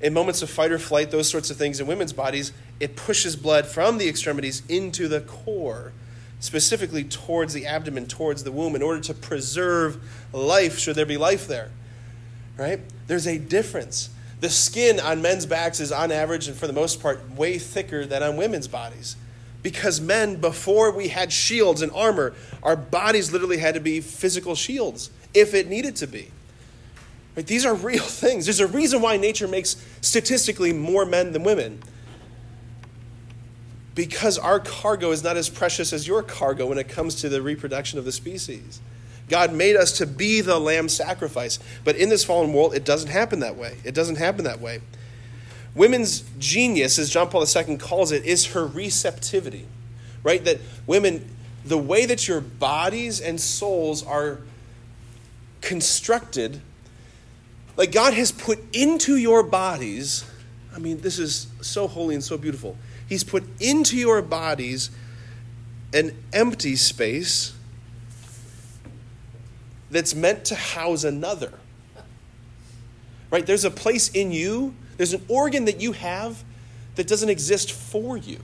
in moments of fight or flight, those sorts of things in women's bodies, it pushes blood from the extremities into the core, specifically towards the abdomen, towards the womb, in order to preserve life, should there be life there. Right? There's a difference. The skin on men's backs is, on average, and for the most part, way thicker than on women's bodies. Because men, before we had shields and armor, our bodies literally had to be physical shields if it needed to be. Right? These are real things. There's a reason why nature makes statistically more men than women. Because our cargo is not as precious as your cargo when it comes to the reproduction of the species. God made us to be the lamb sacrifice. But in this fallen world, it doesn't happen that way. It doesn't happen that way. Women's genius, as John Paul II calls it, is her receptivity. Right? That women, the way that your bodies and souls are constructed like God has put into your bodies, I mean, this is so holy and so beautiful. He's put into your bodies an empty space that's meant to house another. Right? There's a place in you, there's an organ that you have that doesn't exist for you.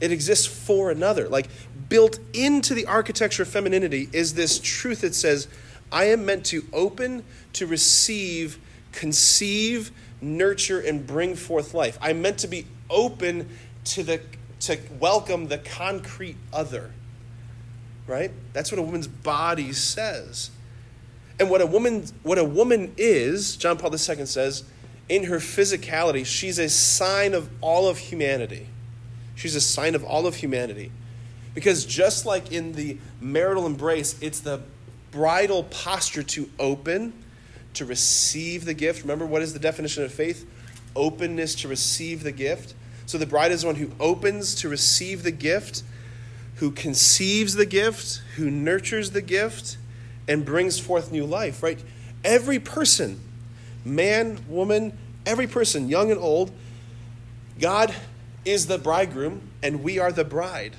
It exists for another. Like built into the architecture of femininity is this truth that says, I am meant to open to receive, conceive, nurture, and bring forth life. I'm meant to be open to the to welcome the concrete other. Right? That's what a woman's body says. And what a woman what a woman is, John Paul II says, in her physicality, she's a sign of all of humanity. She's a sign of all of humanity. Because just like in the marital embrace, it's the bridal posture to open, to receive the gift. Remember, what is the definition of faith? Openness to receive the gift. So the bride is one who opens to receive the gift, who conceives the gift, who nurtures the gift, and brings forth new life, right? Every person, man, woman, every person, young and old, God is the bridegroom and we are the bride.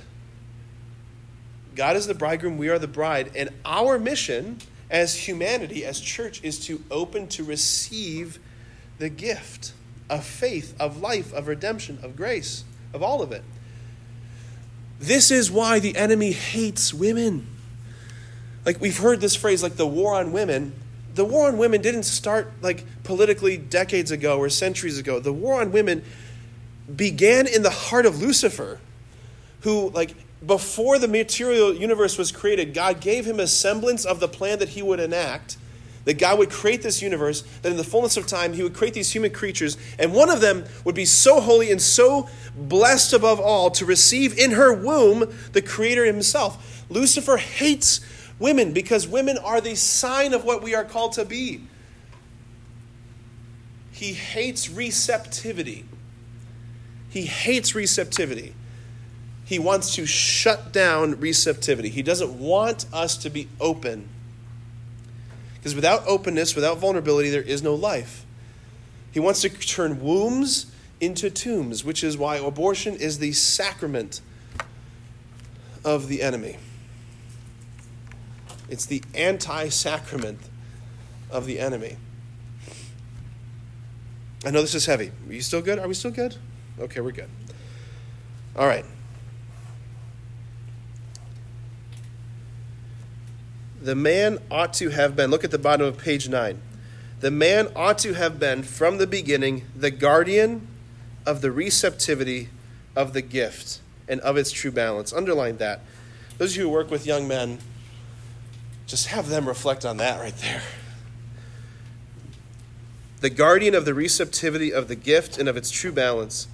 God is the bridegroom, we are the bride, and our mission as humanity, as church, is to open to receive the gift of faith, of life, of redemption, of grace, of all of it. This is why the enemy hates women. Like we've heard this phrase, like the war on women. The war on women didn't start like politically decades ago or centuries ago. The war on women began in the heart of Lucifer, who, like, before the material universe was created, God gave him a semblance of the plan that he would enact. That God would create this universe, that in the fullness of time, He would create these human creatures, and one of them would be so holy and so blessed above all to receive in her womb the Creator Himself. Lucifer hates women because women are the sign of what we are called to be. He hates receptivity. He hates receptivity. He wants to shut down receptivity. He doesn't want us to be open. Because without openness, without vulnerability, there is no life. He wants to turn wombs into tombs, which is why abortion is the sacrament of the enemy. It's the anti sacrament of the enemy. I know this is heavy. Are you still good? Are we still good? Okay, we're good. All right. The man ought to have been, look at the bottom of page 9. The man ought to have been, from the beginning, the guardian of the receptivity of the gift and of its true balance. Underline that. Those of you who work with young men, just have them reflect on that right there. The guardian of the receptivity of the gift and of its true balance.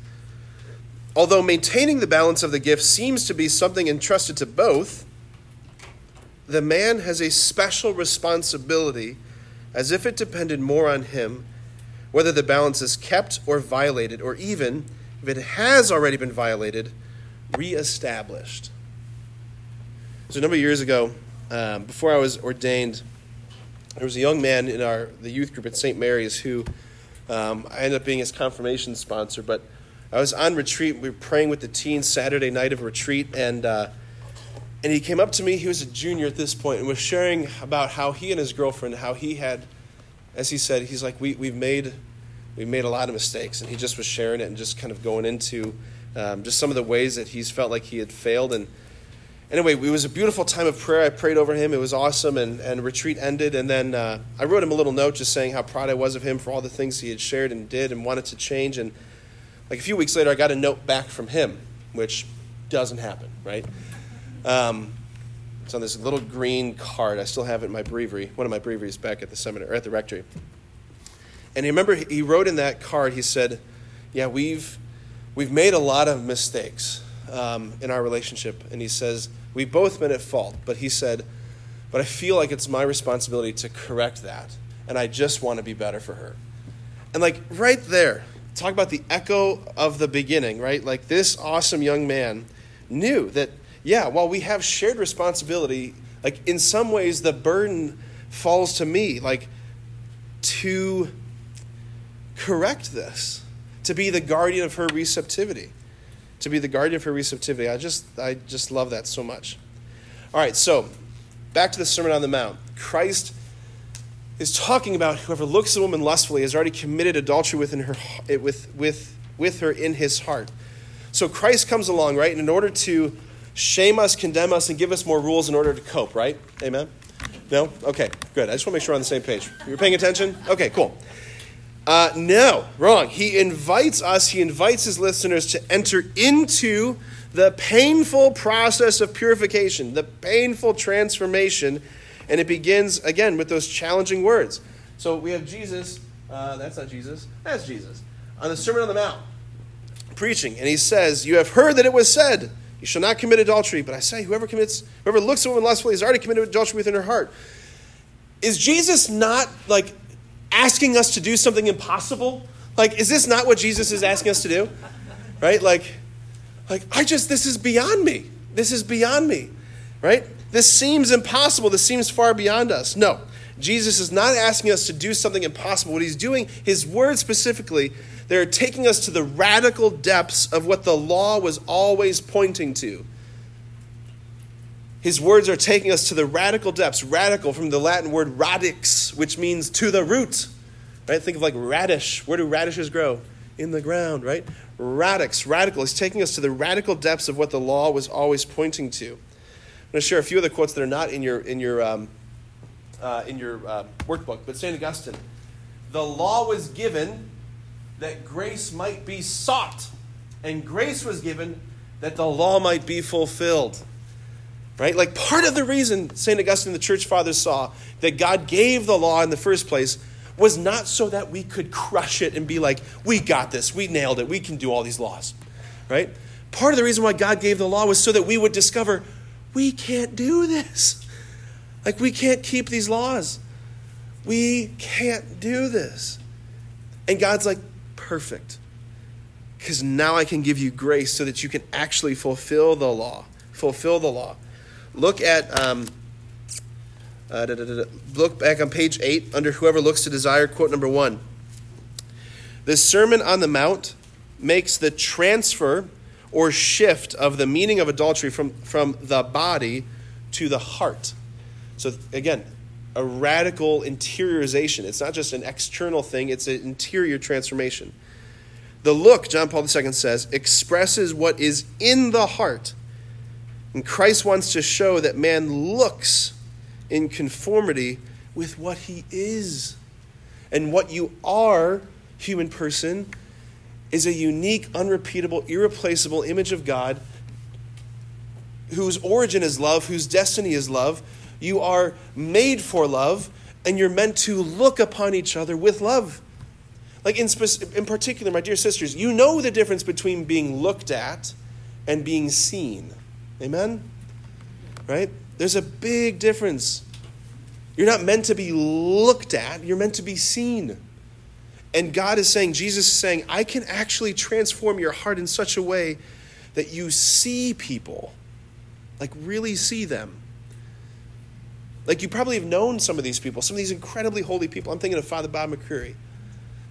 Although maintaining the balance of the gift seems to be something entrusted to both, the man has a special responsibility as if it depended more on him whether the balance is kept or violated, or even, if it has already been violated, reestablished. So, a number of years ago, um, before I was ordained, there was a young man in our the youth group at St. Mary's who um, I ended up being his confirmation sponsor. But I was on retreat. We were praying with the teens Saturday night of retreat, and uh, and he came up to me. He was a junior at this point, and was sharing about how he and his girlfriend, how he had, as he said, he's like, we we've made we've made a lot of mistakes, and he just was sharing it and just kind of going into um, just some of the ways that he's felt like he had failed and anyway, it was a beautiful time of prayer. I prayed over him. It was awesome. And, and retreat ended. And then uh, I wrote him a little note just saying how proud I was of him for all the things he had shared and did and wanted to change. And like a few weeks later, I got a note back from him, which doesn't happen, right? Um, it's on this little green card. I still have it in my breviary, one of my breviaries back at the seminary, or at the rectory. And remember, he wrote in that card, he said, Yeah, we've, we've made a lot of mistakes um, in our relationship. And he says, We've both been at fault. But he said, But I feel like it's my responsibility to correct that. And I just want to be better for her. And like right there, talk about the echo of the beginning, right? Like this awesome young man knew that, yeah, while we have shared responsibility, like in some ways the burden falls to me, like to correct this, to be the guardian of her receptivity to be the guardian for receptivity. I just, I just love that so much. All right, so back to the Sermon on the Mount. Christ is talking about whoever looks at a woman lustfully has already committed adultery within her, eh, with, with, with her in his heart. So Christ comes along, right, And in order to shame us, condemn us, and give us more rules in order to cope, right? Amen? No? Okay, good. I just want to make sure we're on the same page. You're paying attention? Okay, cool. Uh, no, wrong. He invites us, he invites his listeners to enter into the painful process of purification, the painful transformation And it begins, again, with those challenging words. So we have Jesus, uh, that's not Jesus, that's Jesus, on the Sermon on the Mount, preaching. And he says, You have heard that it was said, You shall not commit adultery. But I say, whoever commits, whoever looks at a woman lustfully has already committed adultery within her heart. Is Jesus not like asking us to do something impossible? Like, is this not what Jesus is asking us to do? Right? Like, like I just, this is beyond me. This is beyond me. Right? This seems impossible. This seems far beyond us. No. Jesus is not asking us to do something impossible. What he's doing, his words specifically, they're taking us to the radical depths of what the law was always pointing to. His words are taking us to the radical depths. Radical from the Latin word radix, which means to the root. Right? Think of like radish. Where do radishes grow? In the ground, right? Radix, radical. He's taking us to the radical depths of what the law was always pointing to. I'm going to share a few other quotes that are not in your in your um, uh, in your uh, workbook, but St. Augustine. The law was given that grace might be sought, and grace was given that the law might be fulfilled. Right? Like part of the reason St. Augustine the church fathers saw that God gave the law in the first place was not so that we could crush it and be like, we got this, we nailed it, we can do all these laws. Right? Part of the reason why God gave the law was so that we would discover we can't do this. Like, we can't keep these laws. We can't do this. And God's like, perfect. Because now I can give you grace so that you can actually fulfill the law. Fulfill the law. Look at, um, uh, da, da, da, look back on page 8 under Whoever Looks to Desire, quote number 1. The Sermon on the Mount makes the transfer or shift of the meaning of adultery from, from the body to the heart. So, again, a radical interiorization. It's not just an external thing, it's an interior transformation. The look, John Paul II says, expresses what is in the heart. And Christ wants to show that man looks in conformity with what he is. And what you are, human person, is a unique, unrepeatable, irreplaceable image of God whose origin is love, whose destiny is love. You are made for love, and you're meant to look upon each other with love. Like in, in particular, my dear sisters, you know the difference between being looked at and being seen. Amen? Right? There's a big difference. You're not meant to be looked at, you're meant to be seen. And God is saying, Jesus is saying, I can actually transform your heart in such a way that you see people, like really see them. Like you probably have known some of these people, some of these incredibly holy people. I'm thinking of Father Bob McCreary.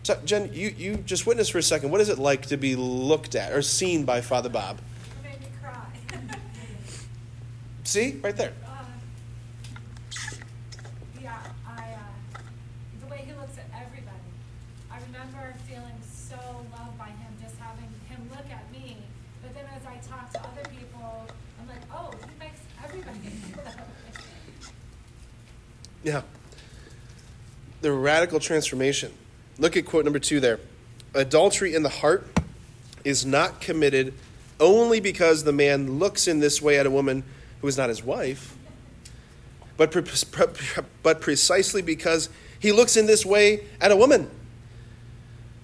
So, Jen, you, you just witness for a second. What is it like to be looked at or seen by Father Bob? It made me cry. See? Right there. Uh, yeah, I, uh, the way he looks at everybody. I remember feeling so loved by him, just having him look at me. But then as I talk to other people, I'm like, oh, he makes everybody feel that. Yeah. The radical transformation. Look at quote number two there. Adultery in the heart is not committed only because the man looks in this way at a woman who is not his wife, but, pre- pre- but precisely because he looks in this way at a woman.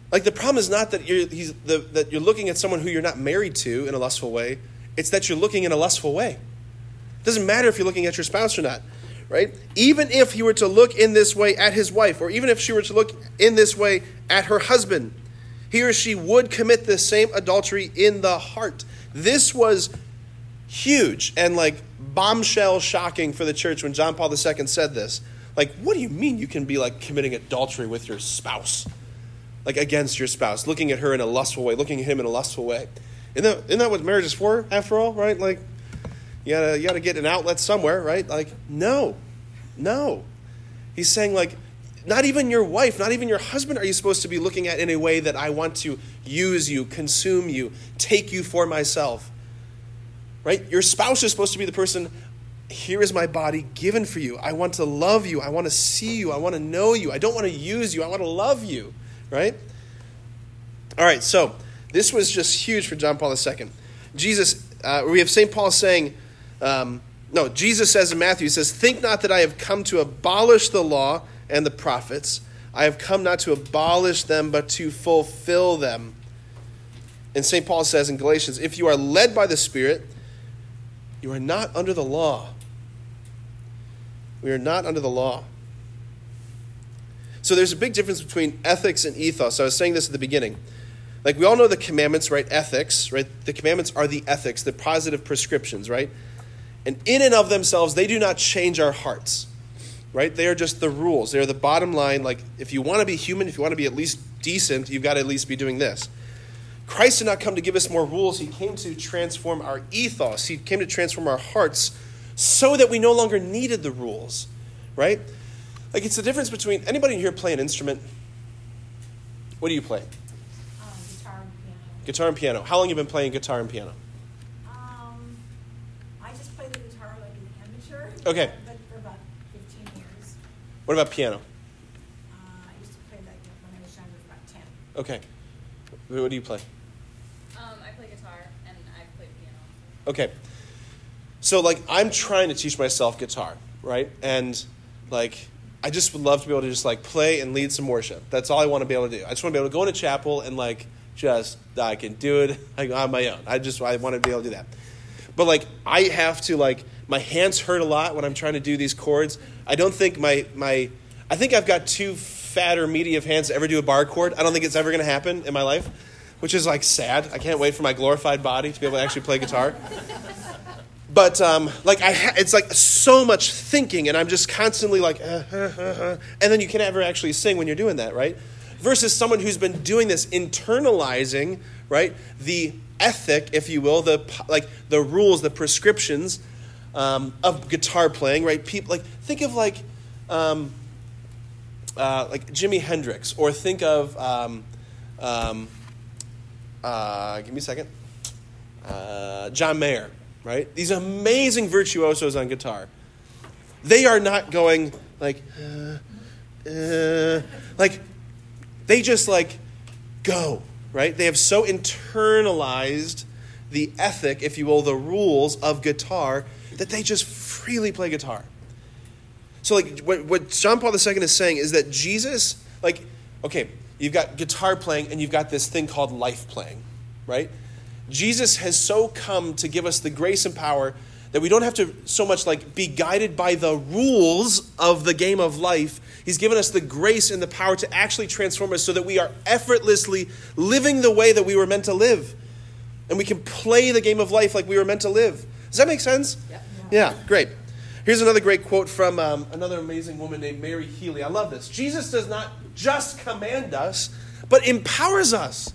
Like the problem is not that you're, the, that you're looking at someone who you're not married to in a lustful way, it's that you're looking in a lustful way. It doesn't matter if you're looking at your spouse or not, right? Even if he were to look in this way at his wife, or even if she were to look in this way at her husband, he or she would commit the same adultery in the heart. This was huge and like bombshell shocking for the church when John Paul II said this. Like, what do you mean you can be like committing adultery with your spouse? Like against your spouse, looking at her in a lustful way, looking at him in a lustful way. Isn't that, isn't that what marriage is for, after all, right? Like, you gotta, you gotta get an outlet somewhere, right? Like, no, no. He's saying, like, not even your wife, not even your husband are you supposed to be looking at in a way that I want to use you, consume you, take you for myself. Right? Your spouse is supposed to be the person, here is my body given for you. I want to love you. I want to see you. I want to know you. I don't want to use you. I want to love you. Right? All right, so this was just huge for John Paul II. Jesus, uh, we have St. Paul saying, um, no, Jesus says in Matthew, he says, Think not that I have come to abolish the law and the prophets. I have come not to abolish them, but to fulfill them. And St. Paul says in Galatians, If you are led by the Spirit, you are not under the law. We are not under the law. So there's a big difference between ethics and ethos. I was saying this at the beginning. Like we all know the commandments, right? Ethics, right? The commandments are the ethics, the positive prescriptions, right? And in and of themselves, they do not change our hearts, right? They are just the rules. They are the bottom line. Like if you want to be human, if you want to be at least decent, you've got to at least be doing this. Christ did not come to give us more rules. He came to transform our ethos. He came to transform our hearts so that we no longer needed the rules, right? Like it's the difference between anybody in here play an instrument? What do you play? Um, guitar and piano. Guitar and piano. How long have you been playing guitar and piano? Um, I just play the guitar like an amateur. Okay. But for about 15 years. What about piano? Uh, I used to play like when I was younger, about 10. Okay. What do you play? Piano. Okay. So like I'm trying to teach myself guitar, right? And like I just would love to be able to just like play and lead some worship. That's all I want to be able to do. I just want to be able to go into chapel and like just I can do it on my own. I just I want to be able to do that. But like I have to like my hands hurt a lot when I'm trying to do these chords. I don't think my my I think I've got too fat or meaty of hands to ever do a bar chord. I don't think it's ever going to happen in my life, which is like sad. I can't wait for my glorified body to be able to actually play guitar. But um, like I, ha- it's like so much thinking, and I'm just constantly like, uh, uh, uh, and then you can never actually sing when you're doing that, right? Versus someone who's been doing this, internalizing, right, the ethic, if you will, the like the rules, the prescriptions um, of guitar playing, right? People like think of like, um, uh, like Jimi Hendrix, or think of, um, um, uh, give me a second, uh, John Mayer, right? These amazing virtuosos on guitar. They are not going like, uh, uh, like, they just like go, right? They have so internalized the ethic, if you will, the rules of guitar that they just freely play guitar. So, like, what, what John Paul II is saying is that Jesus, like, okay, you've got guitar playing and you've got this thing called life playing, right? Jesus has so come to give us the grace and power that we don't have to so much like be guided by the rules of the game of life. He's given us the grace and the power to actually transform us so that we are effortlessly living the way that we were meant to live. And we can play the game of life like we were meant to live. Does that make sense? Yep. Yeah, great. Here's another great quote from um, another amazing woman named Mary Healy. I love this. Jesus does not just command us, but empowers us.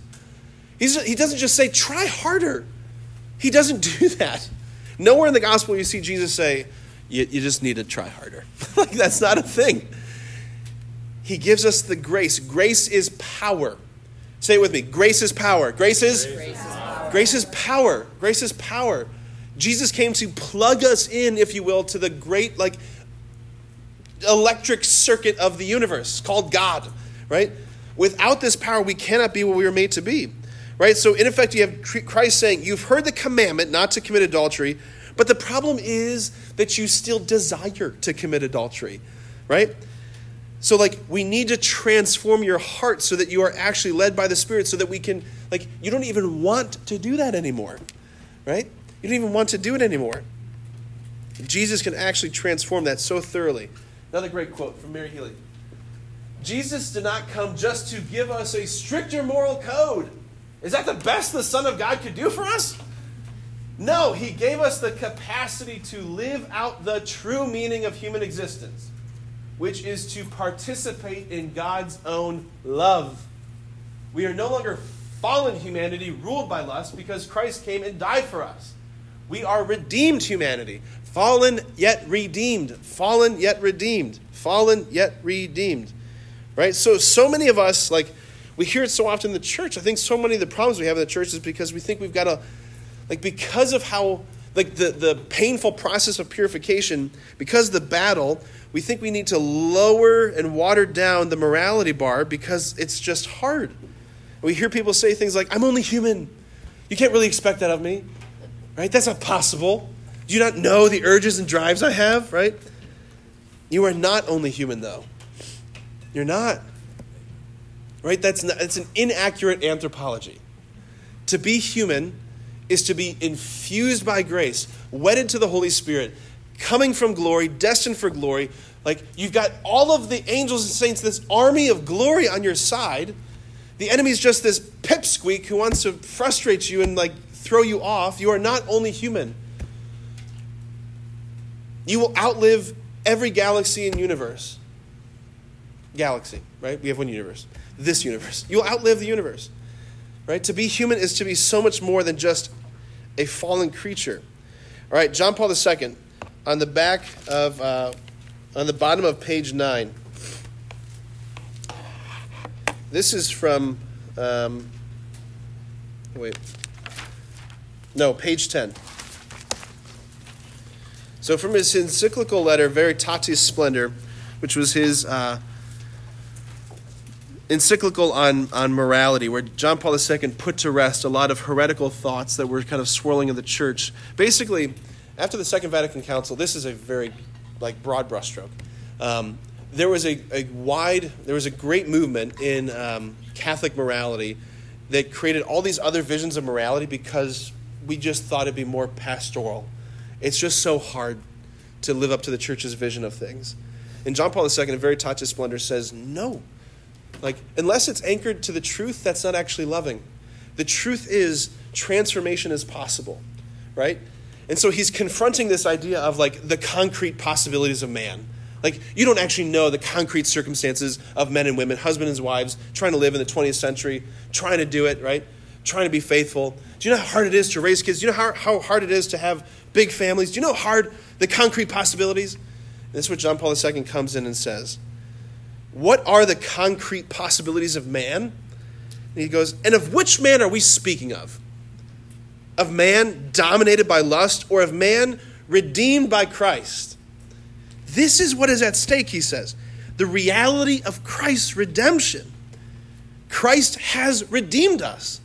He's, he doesn't just say, try harder. He doesn't do that. Nowhere in the gospel you see Jesus say, you, you just need to try harder. like, that's not a thing. He gives us the grace. Grace is power. Say it with me. Grace is power. Grace is? Grace is power. Grace is power. Grace is power. Jesus came to plug us in, if you will, to the great, like, electric circuit of the universe called God, right? Without this power, we cannot be what we were made to be, right? So, in effect, you have Christ saying, You've heard the commandment not to commit adultery, but the problem is that you still desire to commit adultery, right? So, like, we need to transform your heart so that you are actually led by the Spirit, so that we can, like, you don't even want to do that anymore, right? You don't even want to do it anymore. Jesus can actually transform that so thoroughly. Another great quote from Mary Healy Jesus did not come just to give us a stricter moral code. Is that the best the Son of God could do for us? No, he gave us the capacity to live out the true meaning of human existence, which is to participate in God's own love. We are no longer fallen humanity ruled by lust because Christ came and died for us. We are redeemed humanity, fallen yet redeemed, fallen yet redeemed, fallen yet redeemed. Right? So so many of us like we hear it so often in the church. I think so many of the problems we have in the church is because we think we've got to like because of how like the, the painful process of purification, because the battle, we think we need to lower and water down the morality bar because it's just hard. We hear people say things like, I'm only human. You can't really expect that of me. Right? That's not possible. Do you not know the urges and drives I have, right? You are not only human, though. You're not. Right? That's, not, that's an inaccurate anthropology. To be human is to be infused by grace, wedded to the Holy Spirit, coming from glory, destined for glory. Like you've got all of the angels and saints, this army of glory on your side. The enemy's just this pipsqueak who wants to frustrate you and like throw you off. You are not only human. You will outlive every galaxy and universe. Galaxy, right? We have one universe. This universe. You'll outlive the universe. Right? To be human is to be so much more than just a fallen creature. All right, John Paul II, on the back of, uh, on the bottom of page 9. This is from, um, wait, no, page 10. So, from his encyclical letter, Veritatis Splendor, which was his uh, encyclical on, on morality, where John Paul II put to rest a lot of heretical thoughts that were kind of swirling in the church. Basically, after the Second Vatican Council, this is a very like broad brushstroke. Um, there was a, a wide, there was a great movement in um, Catholic morality that created all these other visions of morality because we just thought it'd be more pastoral. It's just so hard to live up to the church's vision of things. And John Paul II, in Veritatis Splendor, says, no. Like, unless it's anchored to the truth, that's not actually loving. The truth is transformation is possible, right? And so he's confronting this idea of like the concrete possibilities of man. Like, you don't actually know the concrete circumstances of men and women, husbands and wives, trying to live in the 20th century, trying to do it, right? Trying to be faithful. Do you know how hard it is to raise kids? Do you know how, how hard it is to have big families? Do you know how hard the concrete possibilities? And this is what John Paul II comes in and says. What are the concrete possibilities of man? And he goes, And of which man are we speaking of? Of man dominated by lust or of man redeemed by Christ? This is what is at stake, he says. The reality of Christ's redemption. Christ has redeemed us.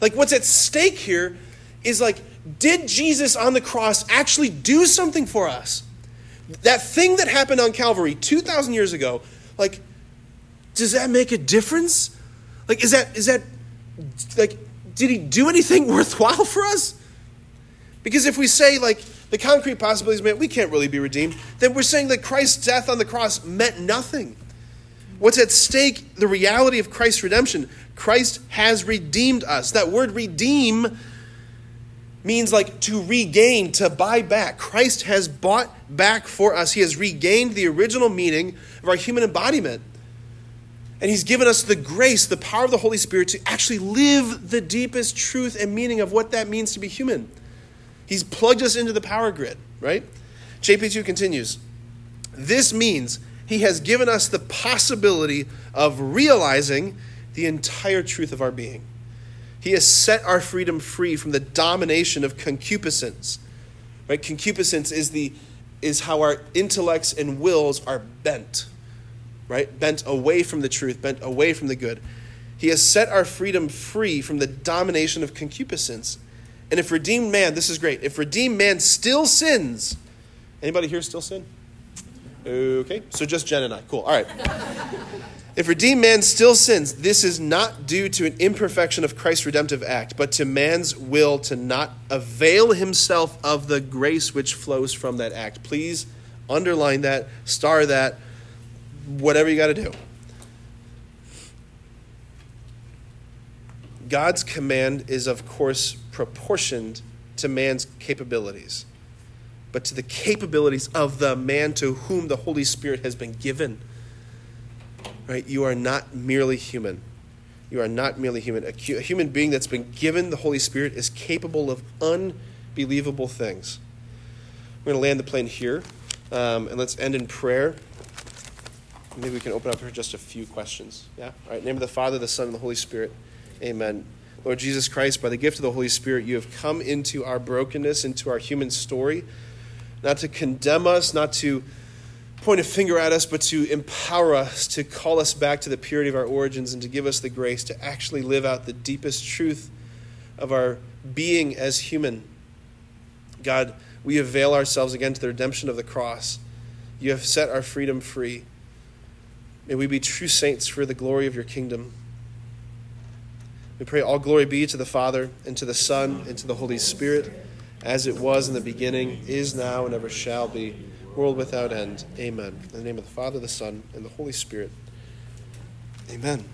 Like, what's at stake here is like, did Jesus on the cross actually do something for us? That thing that happened on Calvary 2,000 years ago, like, does that make a difference? Like, is that, is that, like, did he do anything worthwhile for us? Because if we say, like, the concrete possibilities meant we can't really be redeemed, then we're saying that Christ's death on the cross meant nothing. What's at stake, the reality of Christ's redemption. Christ has redeemed us. That word redeem means like to regain, to buy back. Christ has bought back for us. He has regained the original meaning of our human embodiment. And He's given us the grace, the power of the Holy Spirit to actually live the deepest truth and meaning of what that means to be human. He's plugged us into the power grid, right? JP2 continues. This means he has given us the possibility of realizing the entire truth of our being. He has set our freedom free from the domination of concupiscence. Right? Concupiscence is the is how our intellects and wills are bent. Right? Bent away from the truth, bent away from the good. He has set our freedom free from the domination of concupiscence and if redeemed man, this is great. If redeemed man still sins, anybody here still sin? Okay, so just Jen and I. Cool. All right. if redeemed man still sins, this is not due to an imperfection of Christ's redemptive act, but to man's will to not avail himself of the grace which flows from that act. Please underline that, star that, whatever you got to do. God's command is, of course, proportioned to man's capabilities, but to the capabilities of the man to whom the Holy Spirit has been given. Right? You are not merely human. You are not merely human. A, human being that's been given the Holy Spirit is capable of unbelievable things. We're going to land the plane here, um, and let's end in prayer. Maybe we can open up for just a few questions. Yeah? All right. name of the Father, the Son, and the Holy Spirit. Amen. Lord Jesus Christ, by the gift of the Holy Spirit, you have come into our brokenness, into our human story, not to condemn us, not to point a finger at us, but to empower us, to call us back to the purity of our origins, and to give us the grace to actually live out the deepest truth of our being as human. God, we avail ourselves again to the redemption of the cross. You have set our freedom free. May we be true saints for the glory of your kingdom. We pray all glory be to the Father, and to the Son, and to the Holy Spirit, as it was in the beginning, is now, and ever shall be, world without end. Amen. In the name of the Father, the Son, and the Holy Spirit. Amen.